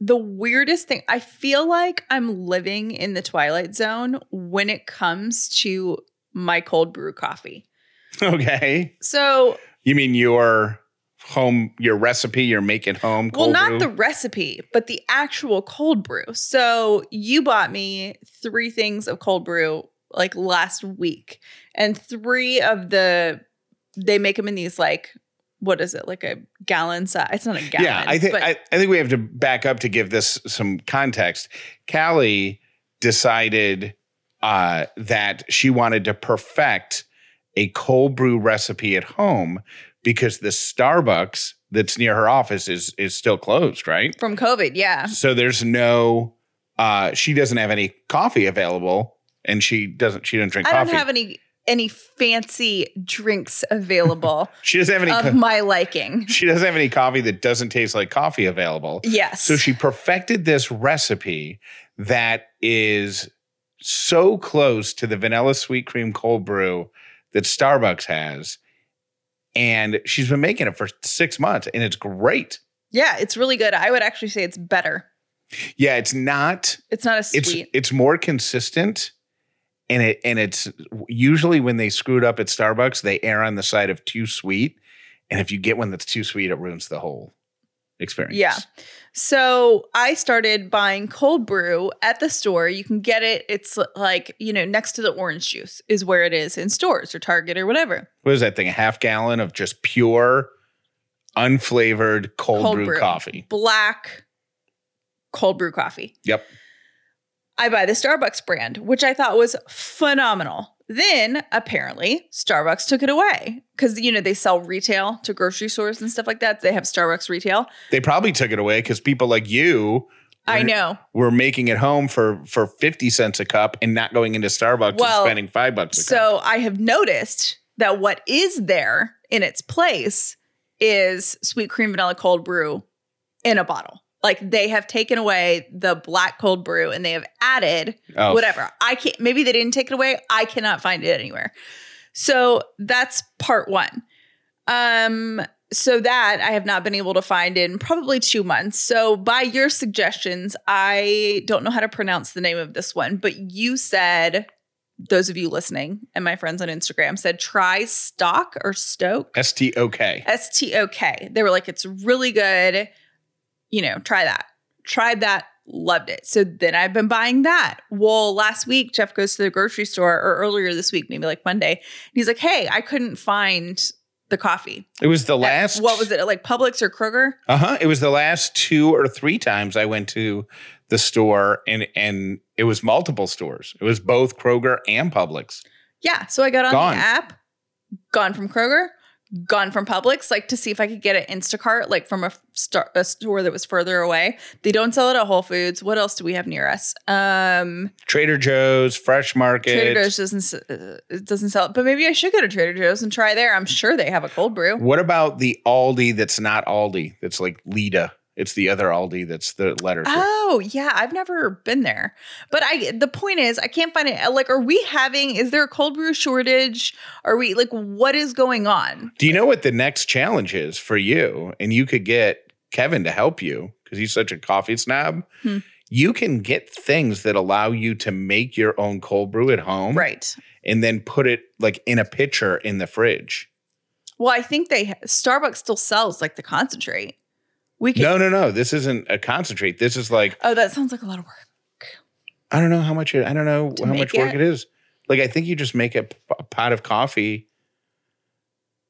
The weirdest thing i feel like i'm living in the twilight zone when it comes to my cold brew coffee Okay. so You mean your home, your recipe, you're making home? well not brew? the recipe but the actual cold brew so you bought me three things of cold brew like last week and three of the they make them in these like what is it like a gallon size it's not a gallon Yeah, I think I, I think we have to back up to give this some context. Callie decided uh, that she wanted to perfect a cold brew recipe at home because the Starbucks that's near her office is is still closed, right? from covid yeah So there's no uh she doesn't have any coffee available and she doesn't she doesn't drink i coffee. don't have any any fancy drinks available she doesn't have any of co- my liking she doesn't have any coffee that doesn't taste like coffee available. yes So she perfected this recipe that is so close to the vanilla sweet cream cold brew that Starbucks has. And she's been making it for six months and it's great. yeah it's really good i would actually say it's better Yeah, it's not, it's not as it's sweet it's more consistent. And it and it's usually when they screwed up at Starbucks, they err on the side of too sweet. And if you get one that's too sweet, it ruins the whole experience. Yeah. So I started buying cold brew at the store. You can get it. It's like, you know, next to the orange juice is where it is in stores or Target or whatever. what is that thing? A half gallon of just pure, unflavored cold, Cold brew, brew. coffee. Black cold brew coffee. Yep. I buy the Starbucks brand, which I thought was phenomenal. Then apparently Starbucks took it away because, you know, they sell retail to grocery stores and stuff like that. They have Starbucks retail. They probably took it away because people like you I were- know. were making it home for for 50 cents a cup and not going into Starbucks Well, and spending five bucks a cup. So I have noticed that what is there in its place is sweet cream vanilla cold brew in a bottle. Like they have taken away the black cold brew and they have added Oh, whatever. I can't maybe they didn't take it away. I cannot find it anywhere. So that's part 1. Um so that I have not been able to find in probably 2 months. So by your suggestions, I don't know how to pronounce the name of this one, but you said those of you listening and my friends on Instagram said try stock or stoke. S T O K. S T O K. They were like, it's really good. You know, try that. Tried that, loved it. So then I've been buying that. Well, last week, Jeff goes to the grocery store, or earlier this week, maybe like Monday. And he's like, hey, I couldn't find the coffee. It was the At- last what was it, like Publix or Kroger? Uh-huh. It was the last two or three times I went to the store and and it was multiple stores. It was both Kroger and Publix. Yeah. So I got on Gone. the app, gone from Kroger, gone from Publix, like to see if I could get an Instacart, like from a, star- a store that was further away. They don't sell it at Whole Foods. What else do we have near us? Um, Trader Joe's, Fresh Market. Trader Joe's doesn't uh, it doesn't sell it, but maybe I should go to Trader Joe's and try there. I'm sure they have a cold brew. What about the Aldi that's not Aldi? That's like Lita. It's the other Aldi that's the letter. Oh yeah, I've never been there, but I. The point is, I can't find it. Like, are we having? Is there a cold brew shortage? Are we like, what is going on? Do you know what the next challenge is for you? And you could get Kevin to help you because he's such a coffee snob. Hmm. You can get things that allow you to make your own cold brew at home, Right. And then put it like in a pitcher in the fridge. Well, I think they Starbucks still sells like the concentrate. We can. No, no, no. This isn't a concentrate. This is like Oh, that sounds like a lot of work. I don't know how much it. I don't know To how make much work it? it is. Like I think you just make a, p- a pot of coffee,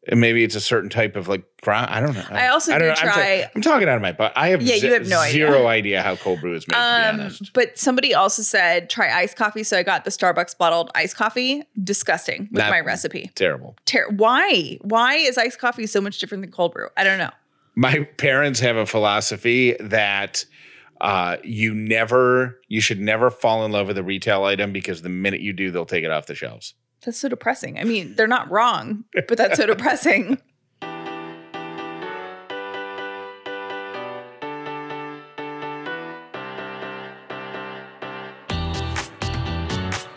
and maybe it's a certain type of like ground. I don't know. I also know. I'm, ta- try- I'm talking out of my butt. I have Yeah, you have no idea. zero idea how cold brew is made. to be Um, honest, but somebody also said try iced coffee, so I got the Starbucks bottled iced coffee. Disgusting with my recipe. terrible. Ter- why? Why is iced coffee so much different than cold brew? I don't know. My parents have a philosophy that uh, you never, you should never fall in love with a retail item because the minute you do, they'll take it off the shelves. That's so depressing. I mean, they're not wrong, but that's so depressing.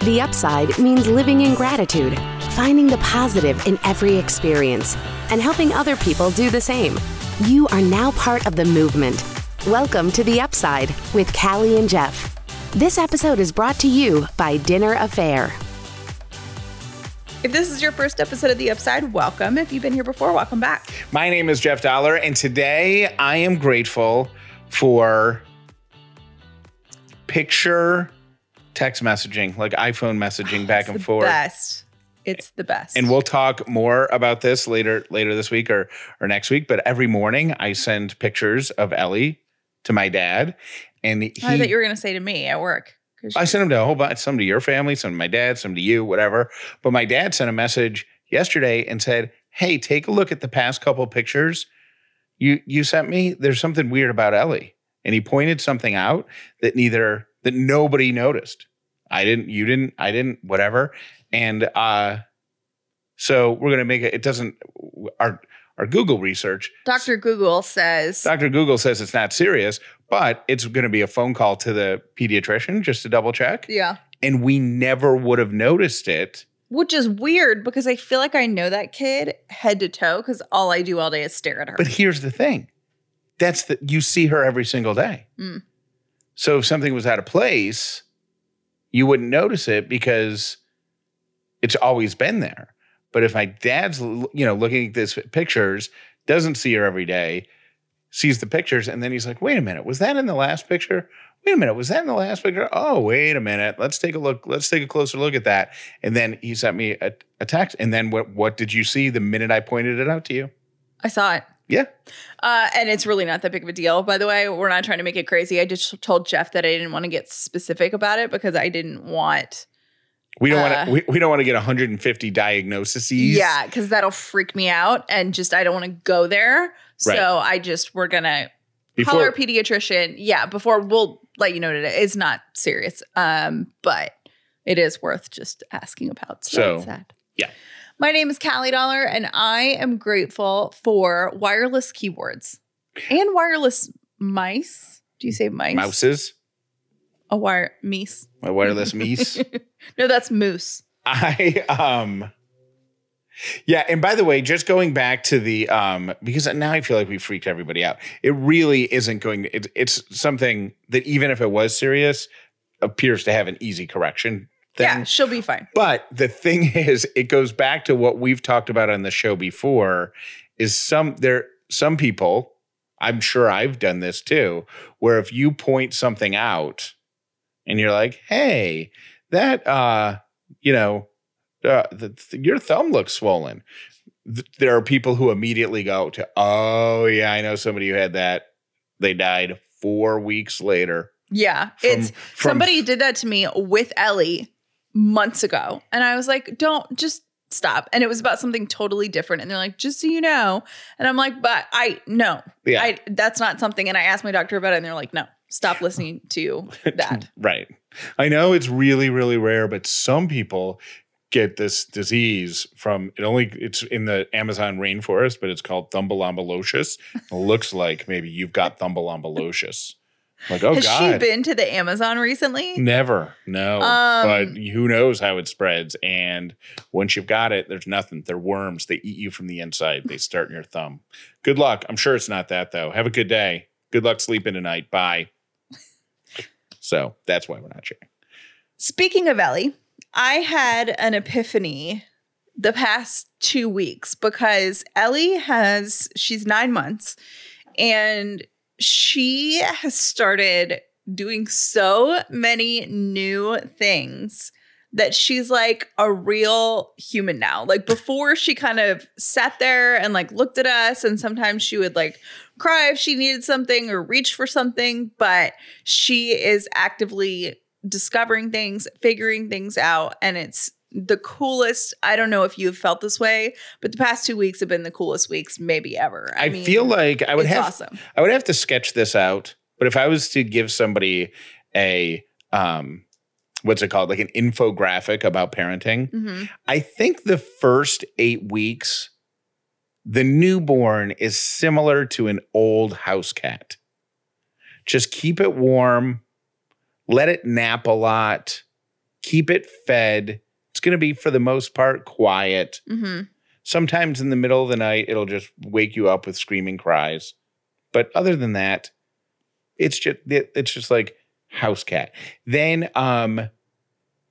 The upside means living in gratitude, finding the positive in every experience, and helping other people do the same. You are now part of the movement. Welcome to The Upside with Callie and Jeff. This episode is brought to you by Dinner A'Fare. If this is your first episode of The Upside, welcome. If you've been here before, welcome back. My name is Jeff Dauler, and today I am grateful for picture text messaging, like iPhone messaging oh, back and the forth. Best. It's the best. And we'll talk more about this later later this week or or next week. But every morning I send pictures of Ellie to my dad, and oh, he, I thought you were going to say to me at work. I sent them to a whole bunch, some to your family, some to my dad, some to you, whatever. But my dad sent a message yesterday and said, "Hey, take a look at the past couple pictures you you sent me. There's something weird about Ellie." And he pointed something out that neither that nobody noticed. I didn't, you didn't, I didn't, whatever. And uh so we're gonna make it. It doesn't our our Google research Dr. Google says, Dr. Google says it's not serious, but it's going to be a phone call to the pediatrician just to double check. yeah, And we never would have noticed it. which is weird because I feel like I know that kid head to toe because all I do all day is stare at her. But here's the thing that's that you see her every single day. Mm. So if something was out of place, you wouldn't notice it because it's always been there. But if my dad's, you know, looking at these pictures, doesn't see her every day, sees the pictures, and then he's like, wait a minute, was that in the last picture? Wait a minute, was that in the last picture? Oh, wait a minute. Let's take a look. Let's take a closer look at that. And then he sent me a, a text. And then what what did you see the minute I pointed it out to you? I saw it. Yeah. Uh, and it's really not that big of a deal, by the way. We're not trying to make it crazy. I just told Jeff that I didn't want to get specific about it because I didn't want, We don't Uh, want to. We, we don't want to get 150 diagnoses. yeah, because that'll freak me out. And just, I don't want to go there. So I just, we're going to call our pediatrician. Yeah, before we'll let you know today. It's not serious, um, but it is worth just asking about. So, So, sad. yeah. My name is Callie Dauler, and I am grateful for wireless keyboards and wireless mice. Do you say mice? mouses, A wire meese. my wireless meese. no, that's moose. I um yeah, and by the way, just going back to the um because now I feel like we freaked everybody out. It really isn't going it, it's something that even if it was serious appears to have an easy correction thing. Yeah, she'll be fine. But the thing is, it goes back to what we've talked about on the show before. Is some there some people, I'm sure I've done this too, where if you point something out and you're like, "Hey, that uh, you know, uh, the, th- your thumb looks swollen," Th- there are people who immediately go to, "Oh yeah, I know somebody who had that. They died four weeks later." Yeah, From- it's from- somebody did that to me with Ellie months ago, and I was like, "Don't just stop." And it was about something totally different, and they're like, "Just so you know," and I'm like, "But I no, Yeah. I that's not something." And I asked my doctor about it, and they're like, "No, stop listening to that." Right. I know it's really, really rare, but some people get this disease from it only it's in the Amazon rainforest, but it's called thumbelombalocious. It looks like maybe you've got thumbelombalocious. Like, oh god. Has God. she been to the Amazon recently? Never. No. Um, but who knows how it spreads. And once you've got it, there's nothing. They're worms. They eat you from the inside. They start in your thumb. Good luck. I'm sure it's not that though. Have a good day. Good luck sleeping tonight. Bye. So that's why we're not sharing. Speaking of Ellie, I had an epiphany the past two weeks because Ellie has, she's nine months and she has started doing so many new things that she's like a real human now. Like before, she kind of sat there and like looked at us, and sometimes she would like cry if she needed something or reach for something, but she is actively discovering things, figuring things out, and it's the coolest. I don't know if you've felt this way, but the past two weeks have been the coolest weeks maybe ever. I, mean, feel like I would have awesome. I would have to sketch this out But if I was to give somebody a um what's it called? Like an infographic about parenting, hmm I think the first 8 weeks the newborn is similar to an old house cat. Just keep it warm, let it nap a lot, keep it fed. It's going to be for the most part quiet. hmm Sometimes in the middle of the night, it'll just wake you up with screaming cries. But other than that, it's just it's just like house cat. Then um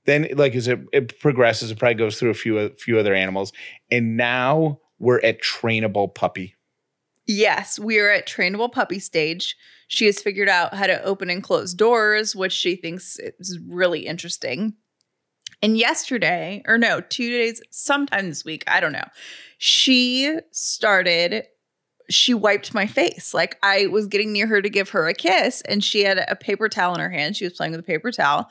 then like as it, it progresses, it probably goes through a few a few other animals. And now we're at trainable puppy. Yes, we are at trainable puppy stage. She has figured out how to open and close doors, which she thinks is really interesting. And yesterday, or no, two days, sometime this week, I don't know, she started, she wiped my face. Like I was getting near her to give her a kiss, and she had a paper towel in her hand. She was playing with a paper towel.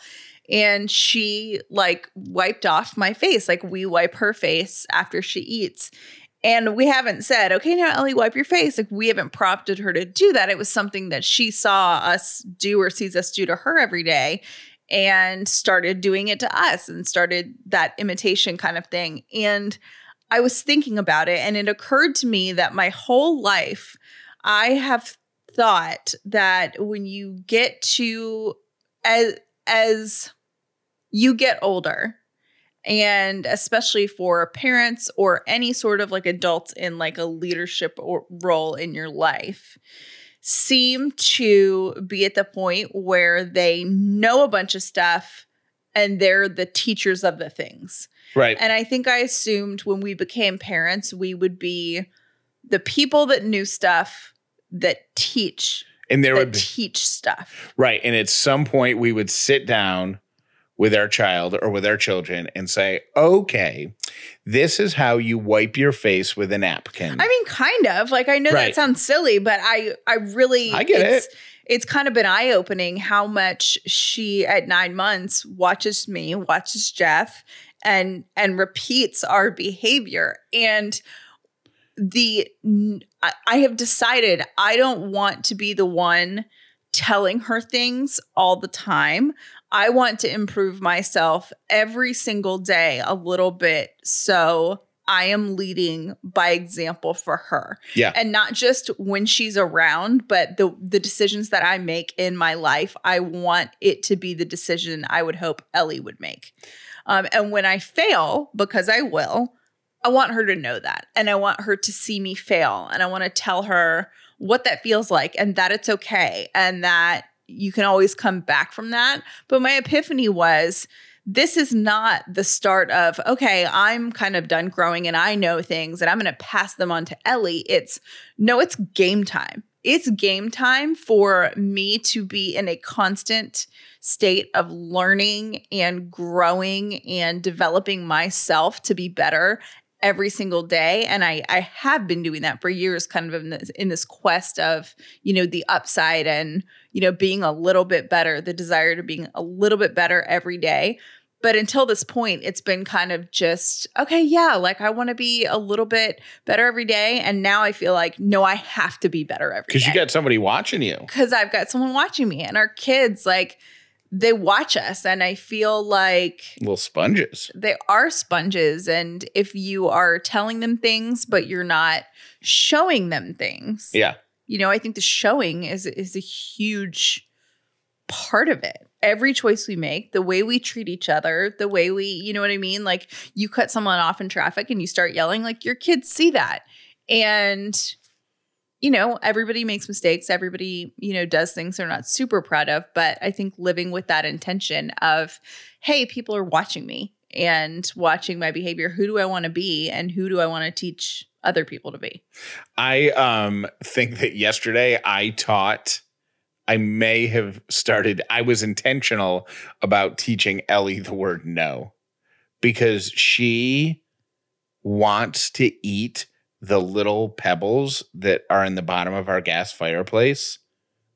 And she like wiped off my face. Like we wipe her face after she eats. And we haven't said, okay, now Ellie, wipe your face. Like we haven't prompted her to do that. It was something that she saw us do or sees us do to her every day and started doing it to us and started that imitation kind of thing. And I was thinking about it and it occurred to me that my whole life I have thought that when you get to as as you get older and especially for parents or any sort of like adults in like a leadership or role in your life seem to be at the point where they know a bunch of stuff and they're the teachers of the things. Right. And I think I assumed when we became parents, we would be the people that knew stuff that teach And there would be teach stuff. right. And at some point we would sit down with our child or with our children and say, okay, this is how you wipe your face with a napkin. I mean, kind of. Like I know Right. that sounds silly, but I I really I get it's, it. It's kind of been eye opening how much she at nine months watches me, watches Jeff, and and repeats our behavior. And the I have decided I don't want to be the one telling her things all the time. I want to improve myself every single day a little bit so I am leading by example for her. Yeah. And not just when she's around, but the the decisions that I make in my life, I want it to be the decision I would hope Ellie would make. Um, and when I fail, because I will, I want her to know that. And I want her to see me fail. And I want to tell her what that feels like and that it's okay and that you can always come back from that. But my epiphany was this is not the start of, okay, I'm kind of done growing and I know things and I'm going to pass them on to Ellie. It's no, it's game time. It's game time for me to be in a constant state of learning and growing and developing myself to be better every single day and I I have been doing that for years kind of in this in this quest of you know the upside and you know being a little bit better the desire to being a little bit better every day but until this point it's been kind of just okay yeah like I want to be a little bit better every day and now I feel like no I have to be better every day Because you got somebody watching you. because I've got someone watching me and our kids like they watch us and I feel like Little sponges. they are sponges and if you are telling them things but you're not showing them things Yeah. you know i think the showing is is a huge part of it every choice we make the way we treat each other the way we you know what i mean like you cut someone off in traffic and you start yelling like your kids see that and you know everybody makes mistakes. Everybody you know does things they're not super proud of. But i think living with that intention of hey people are watching me and watching my behavior. Who do i want to be and who do i want to teach other people to be? I um think that yesterday I taught I may have started I was intentional about teaching Ellie the word no because she wants to eat the little pebbles that are in the bottom of our gas fireplace.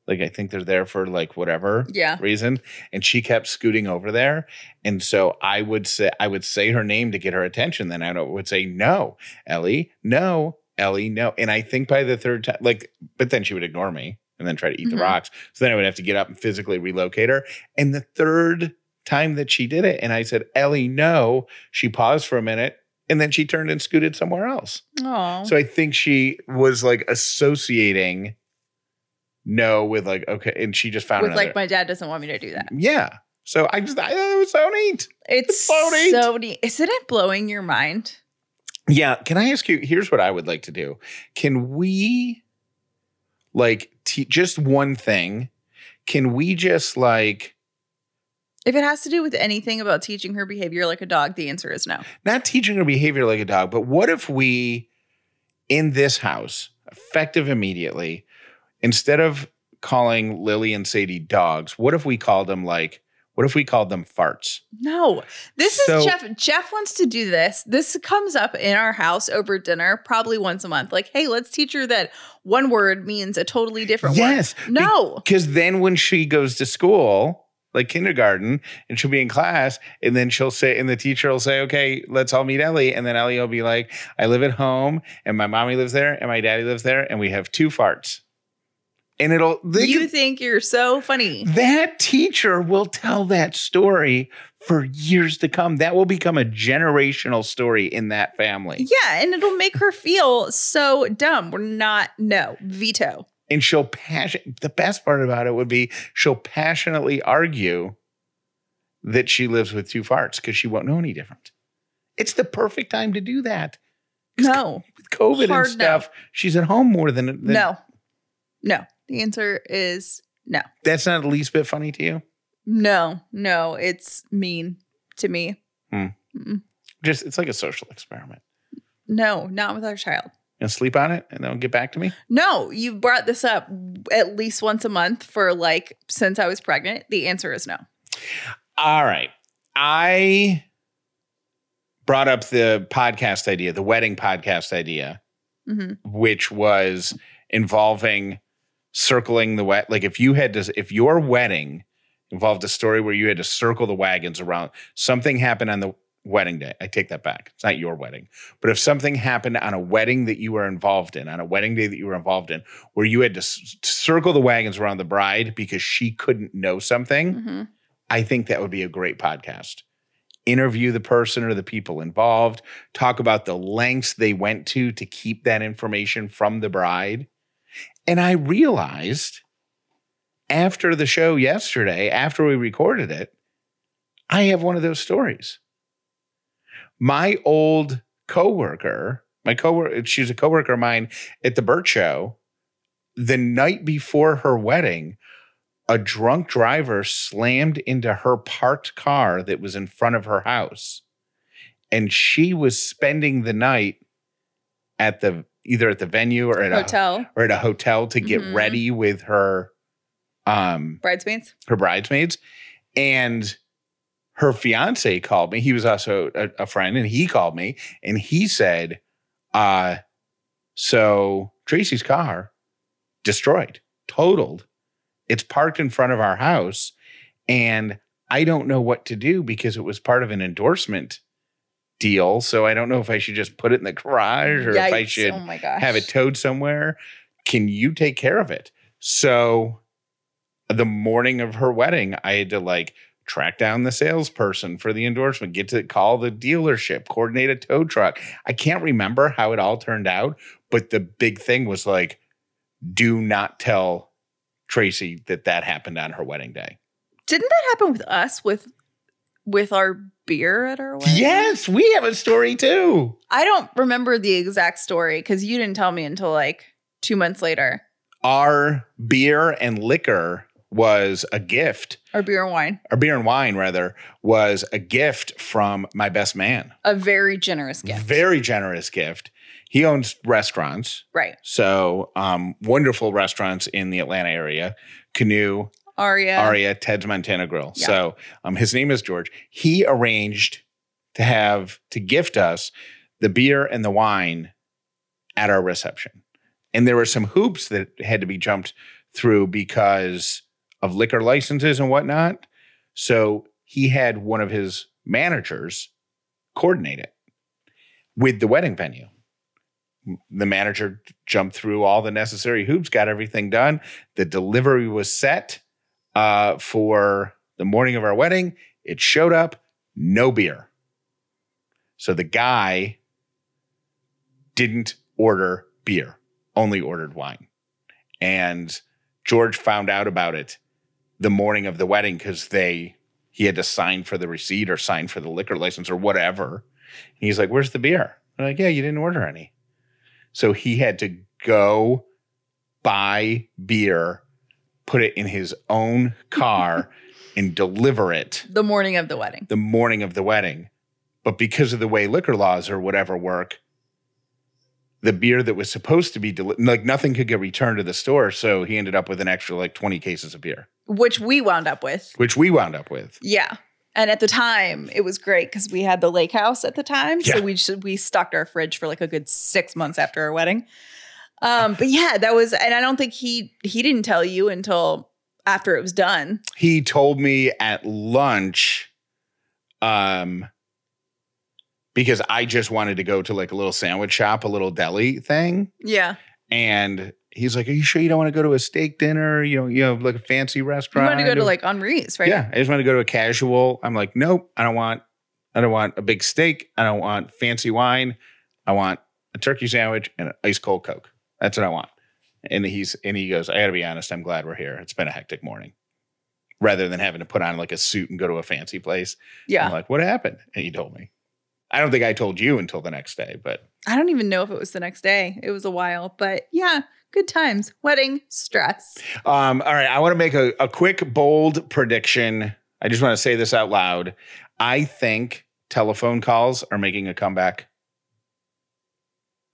Like I think they're there for like whatever yeah reason and she kept scooting over there and so i would say i would say her name to get her attention then i would say no ellie no ellie no and i think by the third time like but then she would ignore me and then try to eat Mhm. the rocks. So then I would have to get up and physically relocate her. And the third time that she did it, and I said, Ellie, no, she paused for a minute and then she turned and scooted somewhere else. Oh, So I think she was like associating no with like, okay, and she just found with another. like my dad doesn't want me to do that. yeah. So I just, I thought it was so neat. It's so neat. so neat. Isn't it blowing your mind? Yeah. Can I ask you? Here's what I would like to do. Can we, like, te- just one thing? Can we just like If it has to do with anything about teaching her behavior like a dog, the answer is no. not teaching her behavior like a dog, but what if we, in this house, effective immediately, instead of calling Lily and Sadie dogs, what if we called them like, what if we called them farts? No, this So- is Jeff. Jeff wants to do this. This comes up in our house over dinner, probably once a month. Like, hey, let's teach her that one word means a totally different Yes. word. No. Because then when she goes to school, like kindergarten, and she'll be in class, and then she'll say, and the teacher will say, okay, let's all meet Ellie. And then Ellie will be like, I live at home, and my mommy lives there, and my daddy lives there, and we have two farts. And it'll, you can- think you're so funny. that teacher will tell that story for years to come. That will become a generational story in that family. Yeah, and it'll make her feel so dumb. We're not, no, veto. And she'll passion the best part about it would be she'll passionately argue that she lives with two farts because she won't know any different. It's the perfect time to do that. No, With COVID Hard and no. stuff, she's at home more than, than no, no. The answer is no. That's not the least bit funny to you. No, no, it's mean to me. Hmm. Just it's like a social experiment. No, not with our child. And sleep on it and then get back to me. No, you brought this up at least once a month for like since I was pregnant. The answer is no. All right. I brought up the podcast idea, the wedding podcast idea. hmm which was involving circling the wet. Like if you had to, if your wedding involved a story where you had to circle the wagons around, something happened on the wedding day. I take that back. It's not your wedding, but if something happened on a wedding that you were involved in, on a wedding day that you were involved in, where you had to s- circle the wagons around the bride because she couldn't know something, hmm I think that would be a great podcast. Interview the person or the people involved, talk about the lengths they went to to keep that information from the bride. And I realized after the show yesterday, after we recorded it, I have one of those stories. My old coworker, my coworker, she's a coworker of mine at the Bert Show. The night before her wedding, a drunk driver slammed into her parked car that was in front of her house. And she was spending the night at the either at the venue or at a Hotel or at a hotel to get Mhm. ready with her um bridesmaids. her bridesmaids and her fiance called me. He was also a, a friend and he called me and he said uh so tracy's car destroyed totaled. It's parked in front of our house and i don't know what to do because it was part of an endorsement deal. So i don't know if i should just put it in the garage or if i should oh have it towed somewhere. Can you take care of it? So the morning of her wedding, I had to like track down the salesperson for the endorsement, get to call the dealership, coordinate a tow truck. I can't remember how it all turned out, but the big thing was like, do not tell Tracy that that happened on her wedding day. Didn't that happen with us with with our beer at our wedding? Yes, we have a story too. I don't remember the exact story because you didn't tell me until like two months later. Our beer and liquor was a gift Or beer and wine, or beer and wine rather, was a gift from my best man. a very generous gift. Very generous gift. He owns restaurants, right. so um, wonderful restaurants in the Atlanta area. Canoe, Aria. Aria, Ted's Montana Grill. Yeah. So um, his name is George. He arranged to have to gift us the beer and the wine at our reception. And there were some hoops that had to be jumped through because of liquor licenses and whatnot. So he had one of his managers coordinate it with the wedding venue. The manager jumped through all the necessary hoops, got everything done. The delivery was set uh, for the morning of our wedding. It showed up, no beer. So the guy didn't order beer, only ordered wine. And George found out about it the morning of the wedding because they he had to sign for the receipt or sign for the liquor license or whatever. And he's like, "Where's the beer?" I'm like, "Yeah, you didn't order any." So he had to go buy beer, put it in his own car, and deliver it The morning of the wedding. the morning of the wedding. But because of the way liquor laws or whatever work, the beer that was supposed to be deli- like nothing could get returned to the store, so he ended up with an extra like 20 cases of beer, Which we wound up with. which we wound up with. Yeah. And at the time, it was great because we had the lake house at the time. Yeah. So we we stocked our fridge for like a good six months after our wedding. Um, but yeah, that was, and I don't think he he didn't tell you until after it was done. He told me at lunch um because I just wanted to go to like a little sandwich shop, a little deli thing. Yeah. And he's like, Are you sure you don't want to go to a steak dinner? You know, you know, like a fancy restaurant." You want to go to like Henri's, right? Yeah, I just want to go to a casual. I'm like, nope, I don't want, I don't want a big steak. I don't want fancy wine. I want a turkey sandwich and an ice cold Coke. That's what I want. And he's and he goes, I got to be honest, I'm glad we're here. It's been a hectic morning. Rather than having to put on like a suit and go to a fancy place. Yeah. I'm like, what happened? And he told me. I don't think I told you until the next day, but I don't even know if it was the next day. It was a while, but yeah, good times. Wedding stress. Um, all right, I want to make a, a quick, bold prediction. I just want to say this out loud. I think telephone calls are making a comeback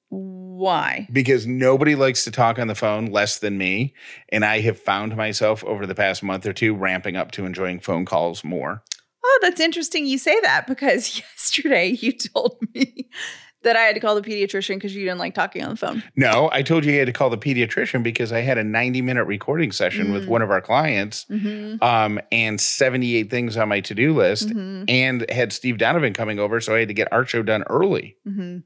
Why? because nobody likes to talk on the phone less than me. And I have found myself over the past month or two ramping up to enjoying phone calls more. Oh, that's interesting you say that because yesterday you told me that I had to call the pediatrician because you didn't like talking on the phone. No, I told you I had to call the pediatrician because I had a 90 minute recording session with Mm. one of our clients Mm-hmm. um, and 78 things on my to do list Mm-hmm. and had Steve Donovan coming over. So I had to get our show done early. Mm-hmm.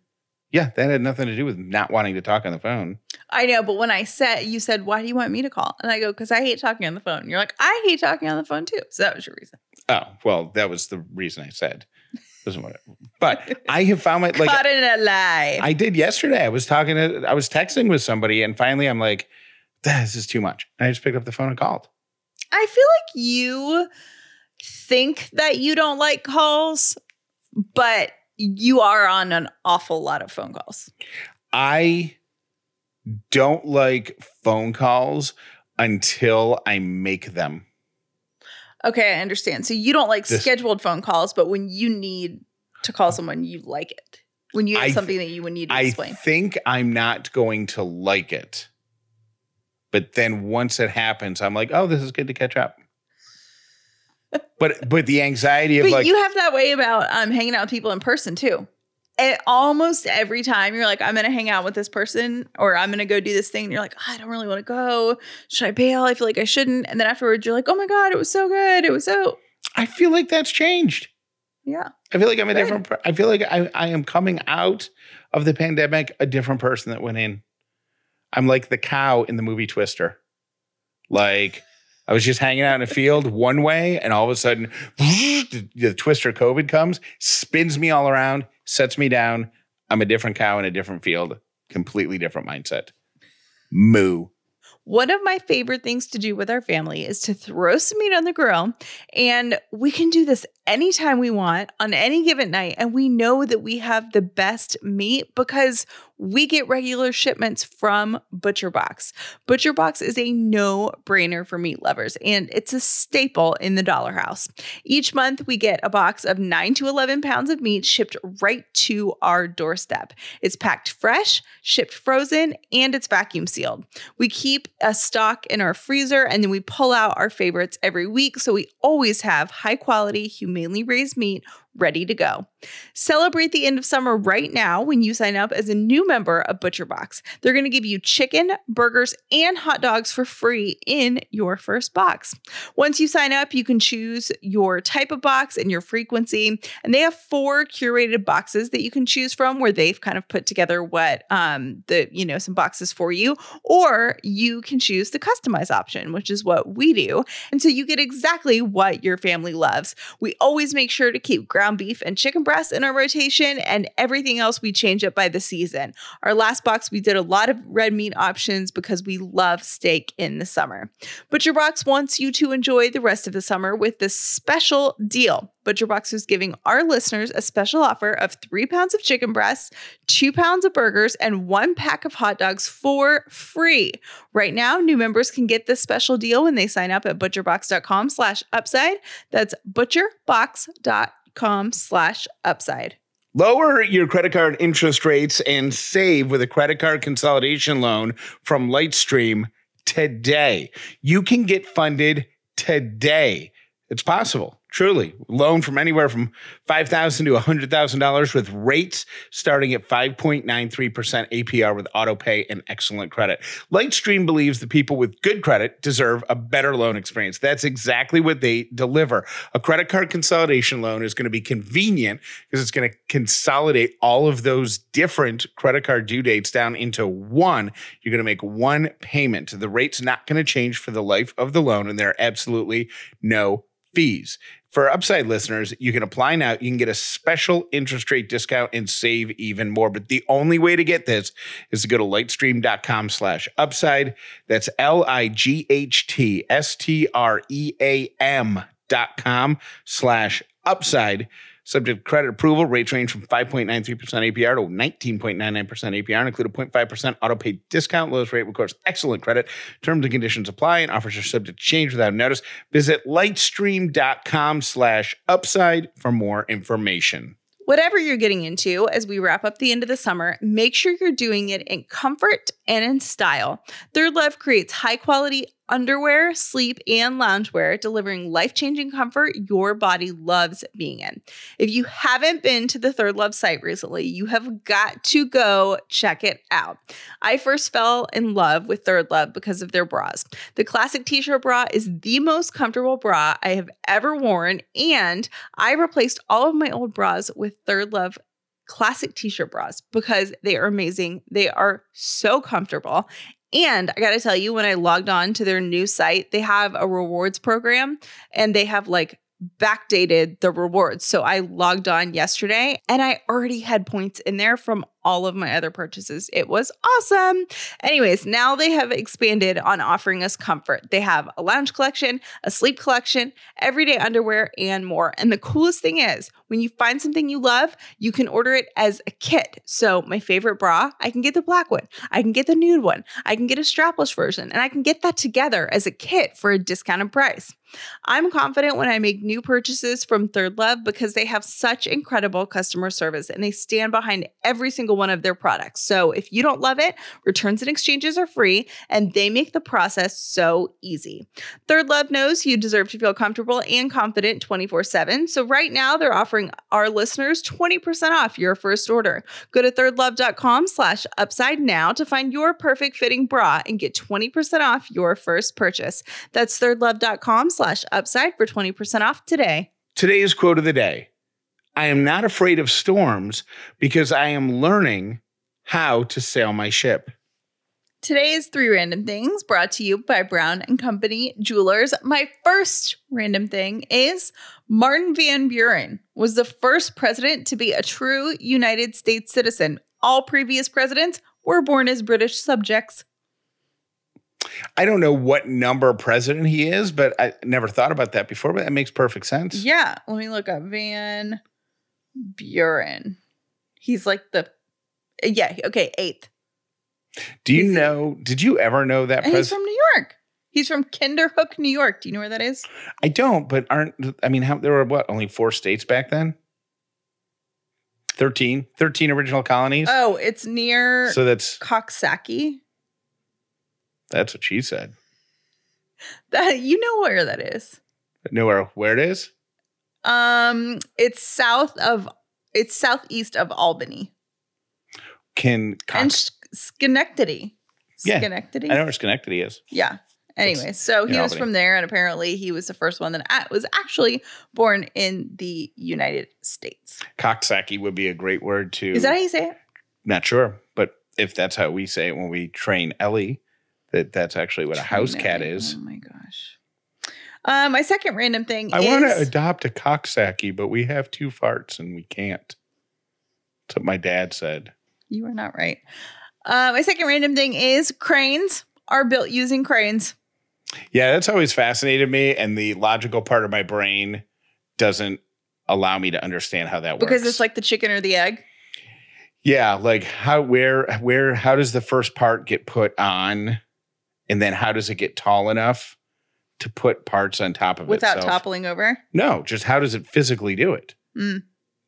Yeah, that had nothing to do with not wanting to talk on the phone. I know, but when I said, you said, why do you want me to call? And I go, because I hate talking on the phone. You're like, I hate talking on the phone too. So that was your reason. Oh, well, that was the reason I said. Doesn't what but I have found my like Caught in a lie. I did yesterday. I was talking to I was texting with somebody and finally I'm like, this is too much. And I just picked up the phone and called. I feel like you think that you don't like calls, but you are on an awful lot of phone calls. I don't like phone calls until I make them. Okay, I understand. So you don't like scheduled phone calls, but when you need to call someone, you like it. When you have I something that you would need to explain. I explain. think I'm not going to like it. But then once it happens, I'm like, oh, this is good to catch up. but but the anxiety of But like you have that way about um, hanging out with people in person too. And almost every time you're like, I'm going to hang out with this person or I'm going to go do this thing. And you're like, I don't really want to go. Should I bail? I feel like I shouldn't. And then afterwards, you're like, oh my God, it was so good. It was so, I feel like that's changed. yeah. I feel like I'm a Good. different. I feel like I, I am coming out of the pandemic a different person that went in. I'm like the cow in the movie Twister. Like I was just hanging out in a field one way, and all of a sudden, the, Twister COVID comes, spins me all around, sets me down. I'm a different cow in a different field, completely different mindset. Moo. One of my favorite things to do with our family is to throw some meat on the grill. And we can do this anytime we want on any given night. And we know that we have the best meat because we get regular shipments from Butcher Box. Butcher Box is a no brainer for meat lovers, and it's a staple in the Dauler House. Each month, we get a box of 9 to 11 pounds of meat shipped right to our doorstep. It's packed fresh, shipped frozen, and it's vacuum sealed. We keep a stock in our freezer and then we pull out our favorites every week. So we always have high quality, humanely raised meat ready to go. Celebrate the end of summer right now when you sign up as a new member of ButcherBox. They're going to give you chicken, burgers, and hot dogs for free in your first box. Once you sign up, you can choose your type of box and your frequency, and they have four curated boxes that you can choose from where they've kind of put together what um the you know some boxes for you or you can choose the customize option, which is what we do. And so you get exactly what your family loves. We always make sure to keep ground beef and chicken breast in our rotation, and everything else we change up by the season. Our last box, we did a lot of red meat options because we love steak in the summer. Butcher Box wants you to enjoy the rest of the summer with this special deal. ButcherBox is giving our listeners a special offer of three pounds of chicken breasts, two pounds of burgers, and one pack of hot dogs for free. Right now, new members can get this special deal when they sign up at butcherbox.com slash upside. That's butcherbox.com slash upside. Lower your credit card interest rates and save with a credit card consolidation loan from Lightstream today. You can get funded today. It's possible. Truly, loan from anywhere from 5,000 to $100,000 with rates starting at 5.93% APR with auto pay and excellent credit. Lightstream believes the people with good credit deserve a better loan experience. That's exactly what they deliver. A credit card consolidation loan is going to be convenient because it's going to consolidate all of those different credit card due dates down into one. You're going to make one payment. The rate's not going to change for the life of the loan, and there are absolutely no fees. For upside listeners, you can apply now. You can get a special interest rate discount and save even more. But the only way to get this is to go to lightstream.com slash upside. That's L-I-G-H-T-S-T-R-E-A-M dot com slash upside. Subject credit approval, rates range from 5.93% APR to 19.99% APR and include a 0.5% auto pay discount. Lowest rate requires excellent credit. Terms and conditions apply and offers are subject to change without notice. Visit lightstream.com slash upside for more information. Whatever you're getting into as we wrap up the end of the summer, make sure you're doing it in comfort and in style. Third Love creates high quality underwear, sleep, and loungewear, delivering life changing comfort your body loves being in. If you haven't been to the Third Love site recently, you have got to go check it out. I first fell in love with Third Love because of their bras. The classic t shirt bra is the most comfortable bra I have ever worn, and I replaced all of my old bras with Third Love classic t-shirt bras because they are amazing. They are so comfortable and I got to tell you, when I logged on to their new site, they have a rewards program and they have like backdated the rewards. So I logged on yesterday and I already had points in there from all of my other purchases. It was awesome. Anyways, now they have expanded on offering us comfort. They have a lounge collection, a sleep collection, everyday underwear, and more. And the coolest thing is, when you find something you love, you can order it as a kit. So, my favorite bra, I can get the black one, I can get the nude one, I can get a strapless version, and I can get that together as a kit for a discounted price. I'm confident when I make new purchases from Third Love because they have such incredible customer service and they stand behind every single one of their products. So if you don't love it, returns and exchanges are free and they make the process so easy. Third Love knows you deserve to feel comfortable and confident 24 7. So right now they're offering our listeners 20% off your first order. Go to thirdlove.com slash upside now to find your perfect fitting bra and get 20% off your first purchase. That's thirdlove.com slash upside for 20% off today. Today's quote of the day I am not afraid of storms because I am learning how to sail my ship. Today's three random things brought to you by Brown and Company Jewelers. My first random thing is Martin Van Buren was the first president to be a true United States citizen. All previous presidents were born as British subjects. I don't know what number president he is, but I never thought about that before, but that makes perfect sense. Yeah, let me look up Van Buren. He's like the yeah, okay, eighth. Do you He's- know, did you ever know that And he's from New York. He's from Kinderhook, New York. Do you know where that is? I don't, but aren't, I mean, how, there were what, only four states back then? 13, 13 original colonies. Oh, it's near so that's, Coxsackie. that's what she said. That you know where that is. Know where, where it is? Um, it's south of it's southeast of Albany Can and Cox, Sch- Schenectady. Yeah, Schenectady. I know where Schenectady is. Yeah. Anyway, so he was Albany. from there, and apparently he was the first one that was actually born in the United States. Coxsackie would be a great word to. Is that how you say it? Not sure, but if that's how we say it when we train Ellie, that that's actually what a house cat Trinity. is. Oh my gosh. Uh, my second random thing I is want to adopt a coxsackie, but we have two farts and we can't. That's what my dad said. you are not right. Uh, my second random thing is cranes are built using cranes. Yeah, that's always fascinated me, and the logical part of my brain doesn't allow me to understand how that works. Because it's like the chicken or the egg. yeah, like how where where how does the first part get put on, and then how does it get tall enough to put parts on top of itself. without itself? toppling over. No, just how does it physically do it? Mm.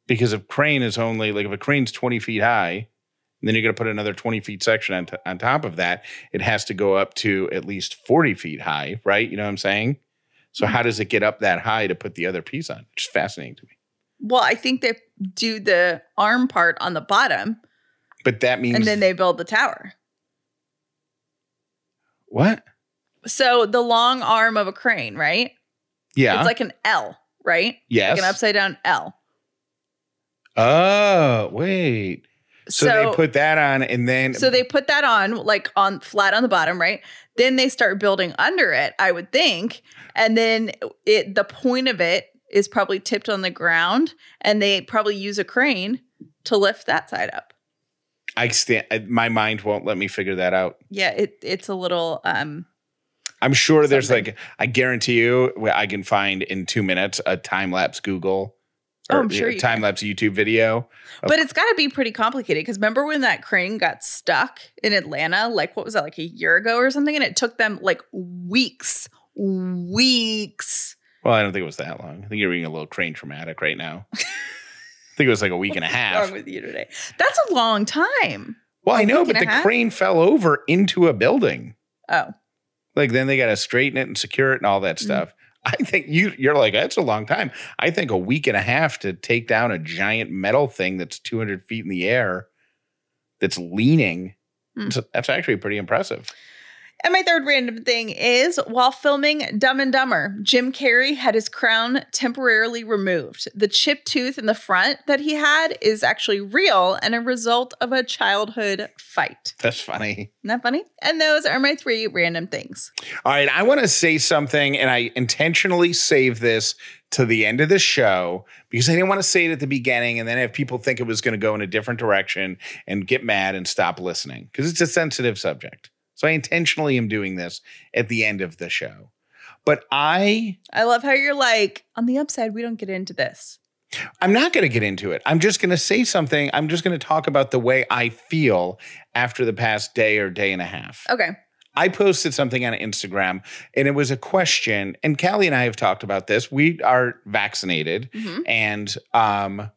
Because if crane is only like if a crane's 20 feet high, and then you're going to put another 20 feet section on, t- on top of that, it has to go up to at least 40 feet high, right? You know what I'm saying? So how does it get up that high to put the other piece on? It's fascinating to me. Well, I think they do the arm part on the bottom But that means and then they build the tower. what? So the long arm of a crane, right? Yeah. It's like an L, right? yes. Like an upside down L. oh, wait. So, So, they put that on and then so they put that on like on flat on the bottom, right? Then they start building under it, I would think. And then it the point of it is probably tipped on the ground and they probably use a crane to lift that side up. I stand my mind won't let me figure that out. Yeah, it it's a little um I'm sure there's Something. like I guarantee you I can find in 2 minutes a time lapse Google Oh, I'm sure you time lapse YouTube video. But it's got to be pretty complicated because remember when that crane got stuck in Atlanta? Like, what was that, like a year ago or something? And it took them like weeks, weeks. Well, I don't think it was that long. I think you're being a little crane traumatic right now. I think it was like a week and a What's half. wrong with you today? That's a long time. Well, I A know, but the half? crane fell over into a building. Oh, Like then they got to straighten it and secure it and all that Mm. stuff. I think you you're like that's a long time. I think a week and a half to take down a giant metal thing that's 200 feet in the air, that's leaning. It's- that's actually pretty impressive. And my third random thing is while filming Dumb and Dumber, Jim Carrey had his crown temporarily removed. The chipped tooth in the front that he had is actually real and a result of a childhood fight. That's funny. Isn't that funny? And those are my three random things. All right, I want to say something, and I intentionally saved this to the end of the show because I didn't want to say it at the beginning and then have people think it was going to go in a different direction and get mad and stop listening because it's a sensitive subject. So I intentionally am doing this at the end of the show. But I I love how you're like, on the upside, we don't get into this. I'm not going to get into it. I'm just going to say something. I'm just going to talk about the way I feel after the past day or day and a half. Okay. I posted something on Instagram and it was a question. And Callie and I have talked about this. We are vaccinated Mhm. and um,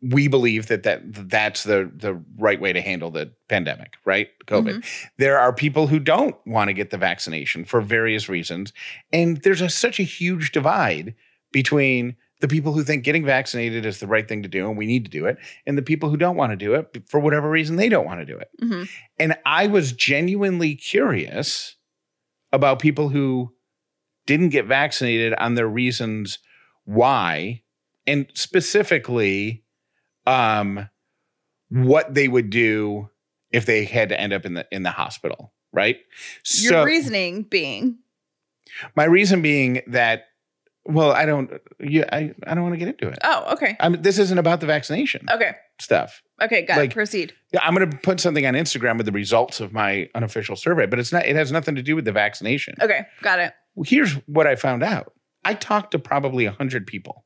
we believe that, that that's the, the right way to handle the pandemic, right? COVID. There are people who don't want to get the vaccination for various reasons. And there's a, such a huge divide between the people who think getting vaccinated is the right thing to do and we need to do it, and the people who don't want to do it for whatever reason they don't want to do it. hmm And I was genuinely curious about people who didn't get vaccinated on their reasons why, and specifically, um, what they would do if they had to end up in the in the hospital, right? Your reasoning being, my reason being that, well, I don't, yeah, I, I don't want to get into it. oh, okay. I mean, this isn't about the vaccination Okay. stuff. Okay. Got Like- it. Proceed. Yeah, I'm going to put something on Instagram with the results of my unofficial survey, but it's not. It has nothing to do with the vaccination. Okay. Got it. Well, here's what I found out. I talked to probably a hundred people.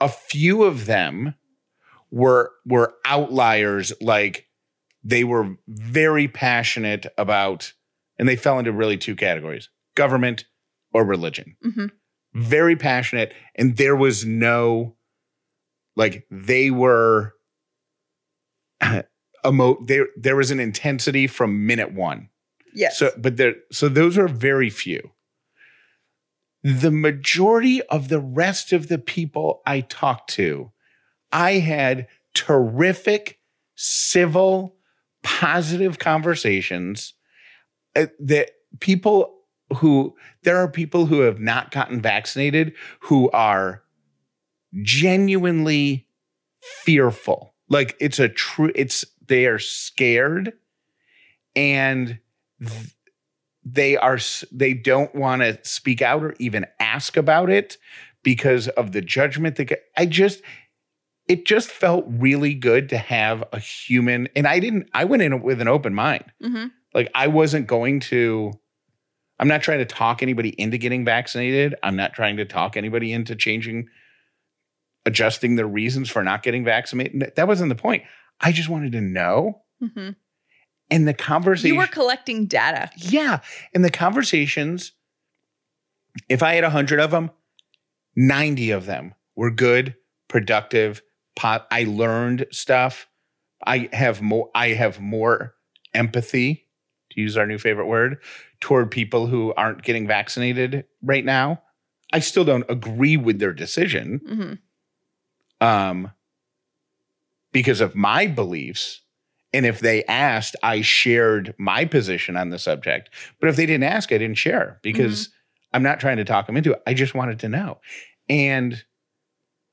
A few of them were were outliers. Like they were very passionate about, and they fell into really two categories: government or religion. hmm Very passionate, and there was no, like they were. Emo- there there was an intensity from minute one. Yes. So, but there, so those are very few. the majority of the rest of the people I talked to, I had terrific, civil, positive conversations. Uh, that people who, there are people who have not gotten vaccinated who are genuinely fearful. Like it's a true, it's, they are scared and th- they are they don't want to speak out or even ask about it because of the judgment that I just it just felt really good to have a human and I didn't I went in with an open mind. Mm-hmm. Like I wasn't going to I'm not trying to talk anybody into getting vaccinated. I'm not trying to talk anybody into changing adjusting their reasons for not getting vaccinated. That wasn't the point. I just wanted to know. Mm-hmm. And the conversation You were collecting data. Yeah. And the conversations, if I had 100 of them, 90 of them were good, productive. Pot, I learned stuff. I have more I have more empathy, to use our new favorite word, toward people who aren't getting vaccinated right now. I still don't agree with their decision. Mm-hmm. Um because of my beliefs and if they asked, I shared my position on the subject. But if they didn't ask, I didn't share because mm-hmm. I'm not trying to talk them into it. I just wanted to know. And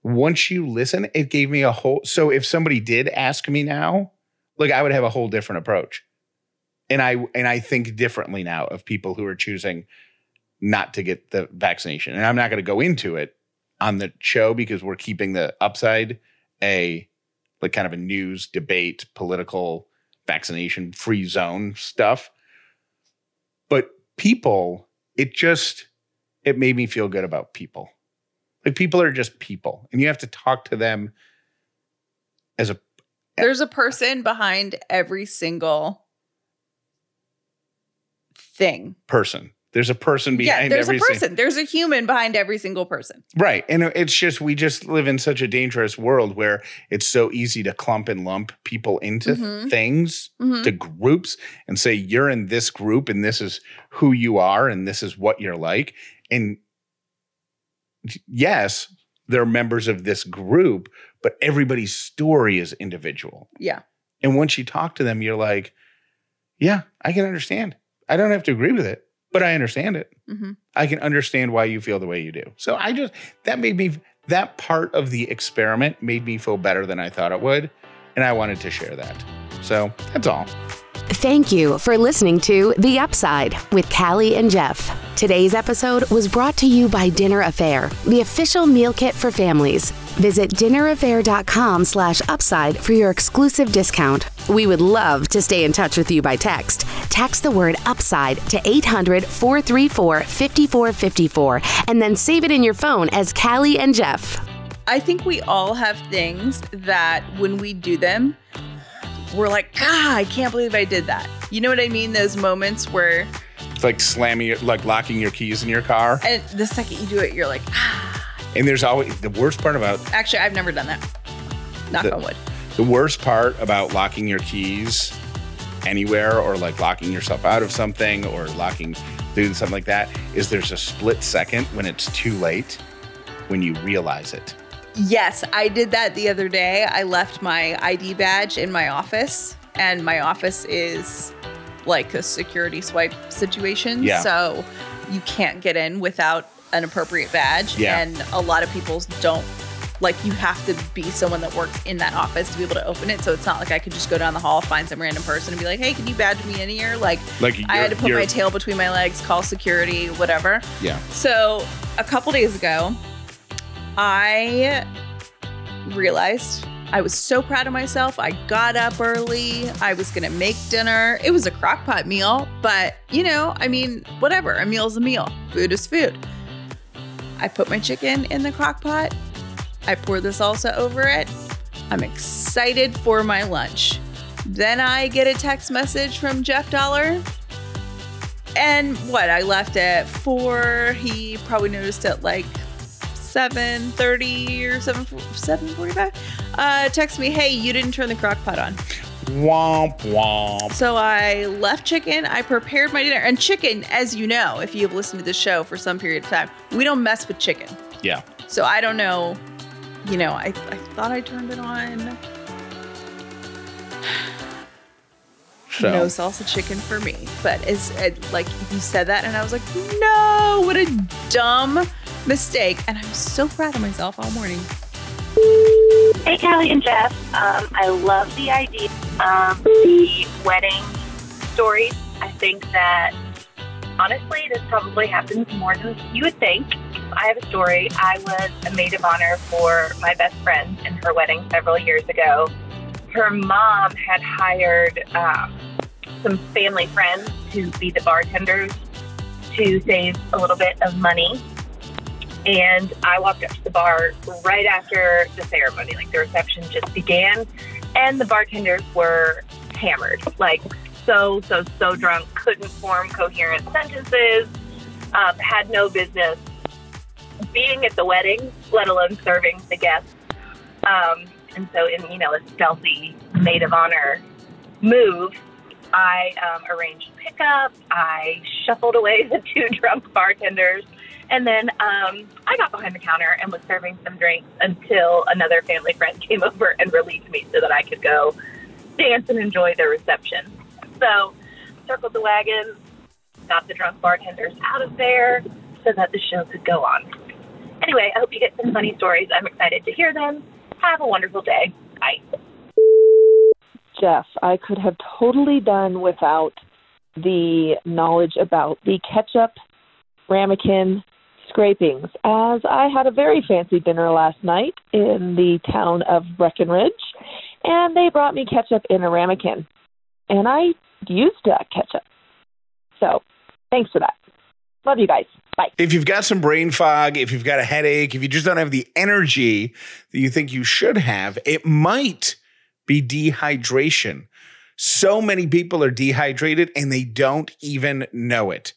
once you listen, it gave me a whole. So if somebody did ask me now, like I would have a whole different approach. And I and I think differently now of people who are choosing not to get the vaccination. And I'm not going to go into it on the show because we're keeping the upside a like kind of a news debate, political vaccination free zone stuff. But people, it just it made me feel good about people. Like people are just people, and you have to talk to them as a. There's a person behind every single thing. Person. There's a person behind yeah, there's every a person. there's a human behind every single person. Right. And it's just we just live in such a dangerous world where it's so easy to clump and lump people into Mhm. things, Mhm. to groups and say you're in this group and this is who you are and this is what you're like. And yes, they're members of this group, but everybody's story is individual. Yeah. And once you talk to them, you're like, yeah, I can understand. I don't have to agree with it, but I understand it. hmm I can understand why you feel the way you do. So I just, that made me, that part of the experiment made me feel better than I thought it would. And I wanted to share that. So that's all. Thank you for listening to The Upside with Callie and Jeff. Today's episode was brought to you by Dinner A'Fare, the official meal kit for families. Visit dinnerafare.com slash upside for your exclusive discount. We would love to stay in touch with you by text. Text the word upside to 800 434 5454 and then save it in your phone as Callie and Jeff. I think we all have things that when we do them, we're like, ah, I can't believe I did that. You know what I mean? Those moments where, It's like slamming, your, like locking your keys in your car. and the second you do it, you're like, ah. And there's always, the worst part about, Actually, I've never done that. Knock The- on wood. the worst part about locking your keys anywhere or like locking yourself out of something or locking, doing something like that is there's a split second when it's too late when you realize it. Yes, I did that the other day. I left my ID badge in my office, and my office is like a security swipe situation. Yeah. So you can't get in without an appropriate badge. Yeah. And a lot of people don't like you have to be someone that works in that office to be able to open it. So it's not like I could just go down the hall, find some random person and be like, hey, can you badge me in here? Like Like I had to put my tail between my legs, call security, whatever. Yeah. So a couple days ago, I realized I was so proud of myself. I got up early. I was going to make dinner. It was a crock pot meal, but you know, I mean, whatever. A meal is a meal, food is food. I put my chicken in the crock pot. I pour the salsa over it. I'm excited for my lunch. Then I get a text message from Jeff Dauler. And what? I left at four. He probably noticed at like 7.30 or 7, 7.45. Uh, text me, hey, you didn't turn the crock pot on. Womp womp. So I left chicken. I prepared my dinner. And chicken, as you know, if you've listened to the show for some period of time, we don't mess with chicken. Yeah. So I don't know. You know, I, I thought I turned it on. So No salsa chicken for me. But it's like you said that, and I was like, no, what a dumb mistake. And I'm so proud of myself all morning. Hey, Callie and Jeff. Um, I love the idea of the wedding stories. I think that honestly, this probably happens more than you would think. I have a story. I was a maid of honor for my best friend in her wedding several years ago. Her mom had hired um, some family friends to be the bartenders to save a little bit of money and I walked up to the bar right after the ceremony, like the reception just began, and the bartenders were hammered, like so, so, so drunk, couldn't form coherent sentences, um, had no business being at the wedding, let alone serving the guests. Um, and so, in you know a stealthy maid of honor move, I um, arranged pickup. I shuffled away the two drunk bartenders. And then um, I got behind the counter and was serving some drinks until another family friend came over and relieved me so that I could go dance and enjoy the reception. So, circled the wagon, got the drunk bartenders out of there so that the show could go on. Anyway, I hope you get some funny stories. I'm excited to hear them. Have a wonderful day. Bye. Jeff, I could have totally done without the knowledge about the ketchup ramekin scrapings, as I had a very fancy dinner last night in the town of Breckenridge, and they brought me ketchup in a ramekin, and I used that ketchup. So, thanks for that. Love you guys. Bye. if you've got some brain fog, if you've got a headache, if you just don't have the energy that you think you should have, it might be dehydration. So many people are dehydrated and they don't even know it.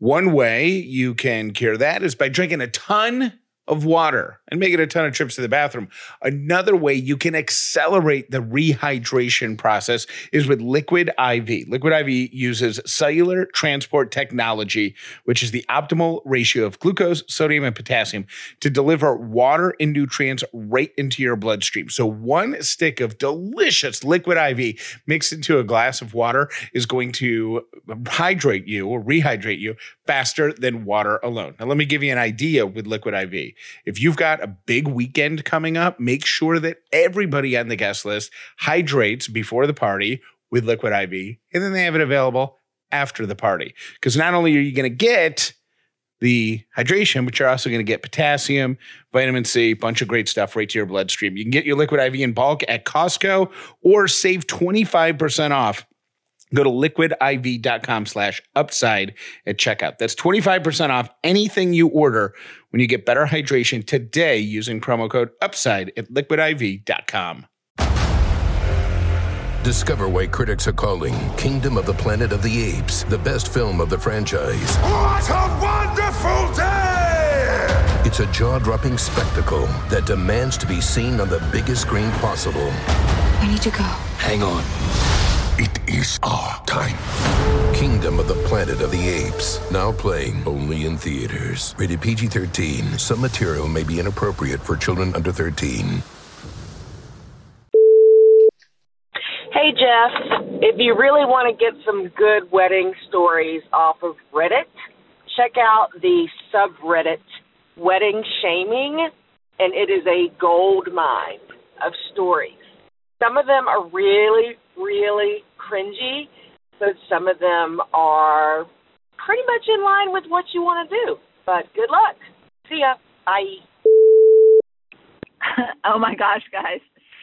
One way you can cure that is by drinking a ton of water and making a ton of trips to the bathroom. Another way you can accelerate the rehydration process is with Liquid IV. Liquid IV uses cellular transport technology, which is the optimal ratio of glucose, sodium, and potassium to deliver water and nutrients right into your bloodstream. So, one stick of delicious Liquid IV mixed into a glass of water is going to hydrate you or rehydrate you faster than water alone. Now, let me give you an idea with Liquid IV. If you've got a big weekend coming up, make sure that everybody on the guest list hydrates before the party with Liquid IV, and then they have it available after the party. Because not only are you going to get the hydration, but you're also going to get potassium, vitamin C, bunch of great stuff right to your bloodstream. You can get your Liquid IV in bulk at Costco or save 25% off Go to liquidiv.com slash upside at checkout. That's 25% off anything you order when you get better hydration today using promo code upside at liquidiv.com. Discover why critics are calling Kingdom of the Planet of the Apes the best film of the franchise. What a wonderful day! It's a jaw dropping spectacle that demands to be seen on the biggest screen possible. I need to go. Hang on. It is our time. Kingdom of the Planet of the Apes. Now playing only in theaters. Rated PG 13. Some material may be inappropriate for children under 13. Hey, Jeff, if you really want to get some good wedding stories off of Reddit, check out the subreddit Wedding Shaming, and it is a gold mine of stories. Some of them are really, really cringy, but some of them are pretty much in line with what you want to do. But good luck. See ya. Bye. oh my gosh, guys.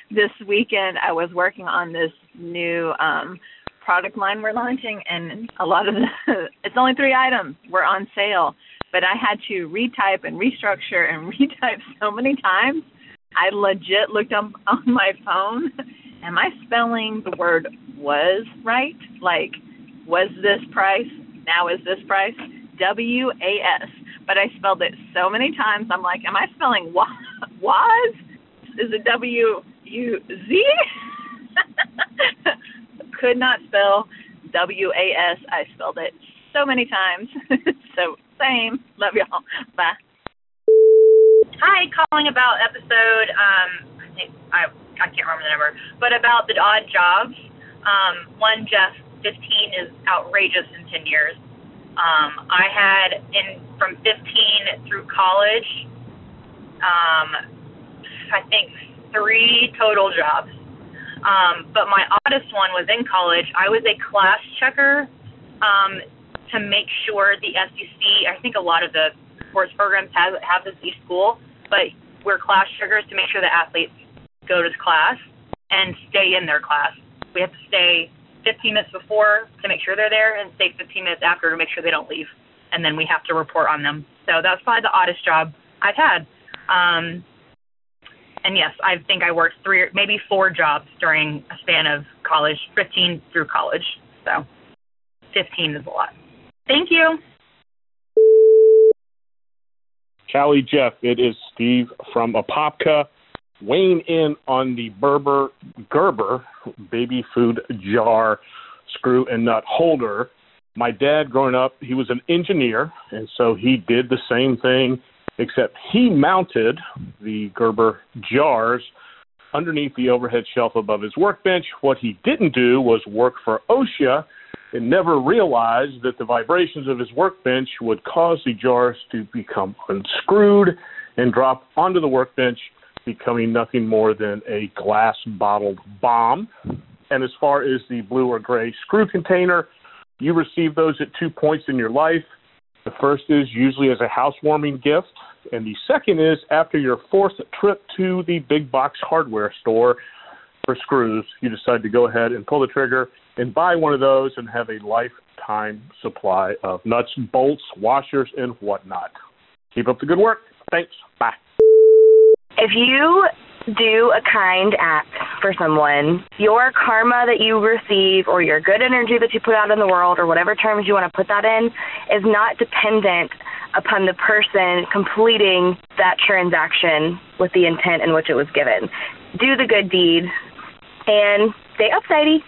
This weekend I was working on this new um product line we're launching and a lot of the it's only 3 items were on sale, but I had to retype and restructure and retype so many times. I legit looked up on my phone. Am I spelling the word was right? Like was this price? Now is this price? W A S. But I spelled it so many times. I'm like, am I spelling wa- was? Is it W U Z? could not spell W A S. I spelled it so many times. so same. Love y'all. Bye. Hi, calling about episode. Um, I think I I can't remember the number, but about the odd jobs. Um, one Jeff 15 is outrageous in 10 years. Um, I had in from 15 through college. Um, I think three total jobs. Um, but my oddest one was in college. I was a class checker um, to make sure the SEC. I think a lot of the sports programs have have this each school, but we're class checkers to make sure the athletes go to class and stay in their class. We have to stay 15 minutes before to make sure they're there, and stay 15 minutes after to make sure they don't leave. And then we have to report on them. So that's probably the oddest job I've had. Um, and yes, I think I worked three, maybe four jobs during a span of college, 15 through college. So 15 is a lot. Thank you. Callie Jeff, it is Steve from Apopka weighing in on the Berber Gerber baby food jar screw and nut holder. My dad, growing up, he was an engineer, and so he did the same thing, except he mounted the Gerber jars underneath the overhead shelf above his workbench. What he didn't do was work for OSHA and never realized that the vibrations of his workbench would cause the jars to become unscrewed and drop onto the workbench, becoming nothing more than a glass bottled bomb. And as far as the blue or gray screw container, you receive those at two points in your life. The first is usually as a housewarming gift, and the second is after your fourth trip to the big box hardware store for screws, you decide to go ahead and pull the trigger and buy one of those and have a lifetime supply of nuts, bolts, washers, and whatnot. Keep up the good work. Thanks. Bye. If you do a kind act for someone, your karma that you receive or your good energy that you put out in the world or whatever terms you want to put that in is not dependent upon the person completing that transaction with the intent in which it was given. Do the good deed and stay upsidey.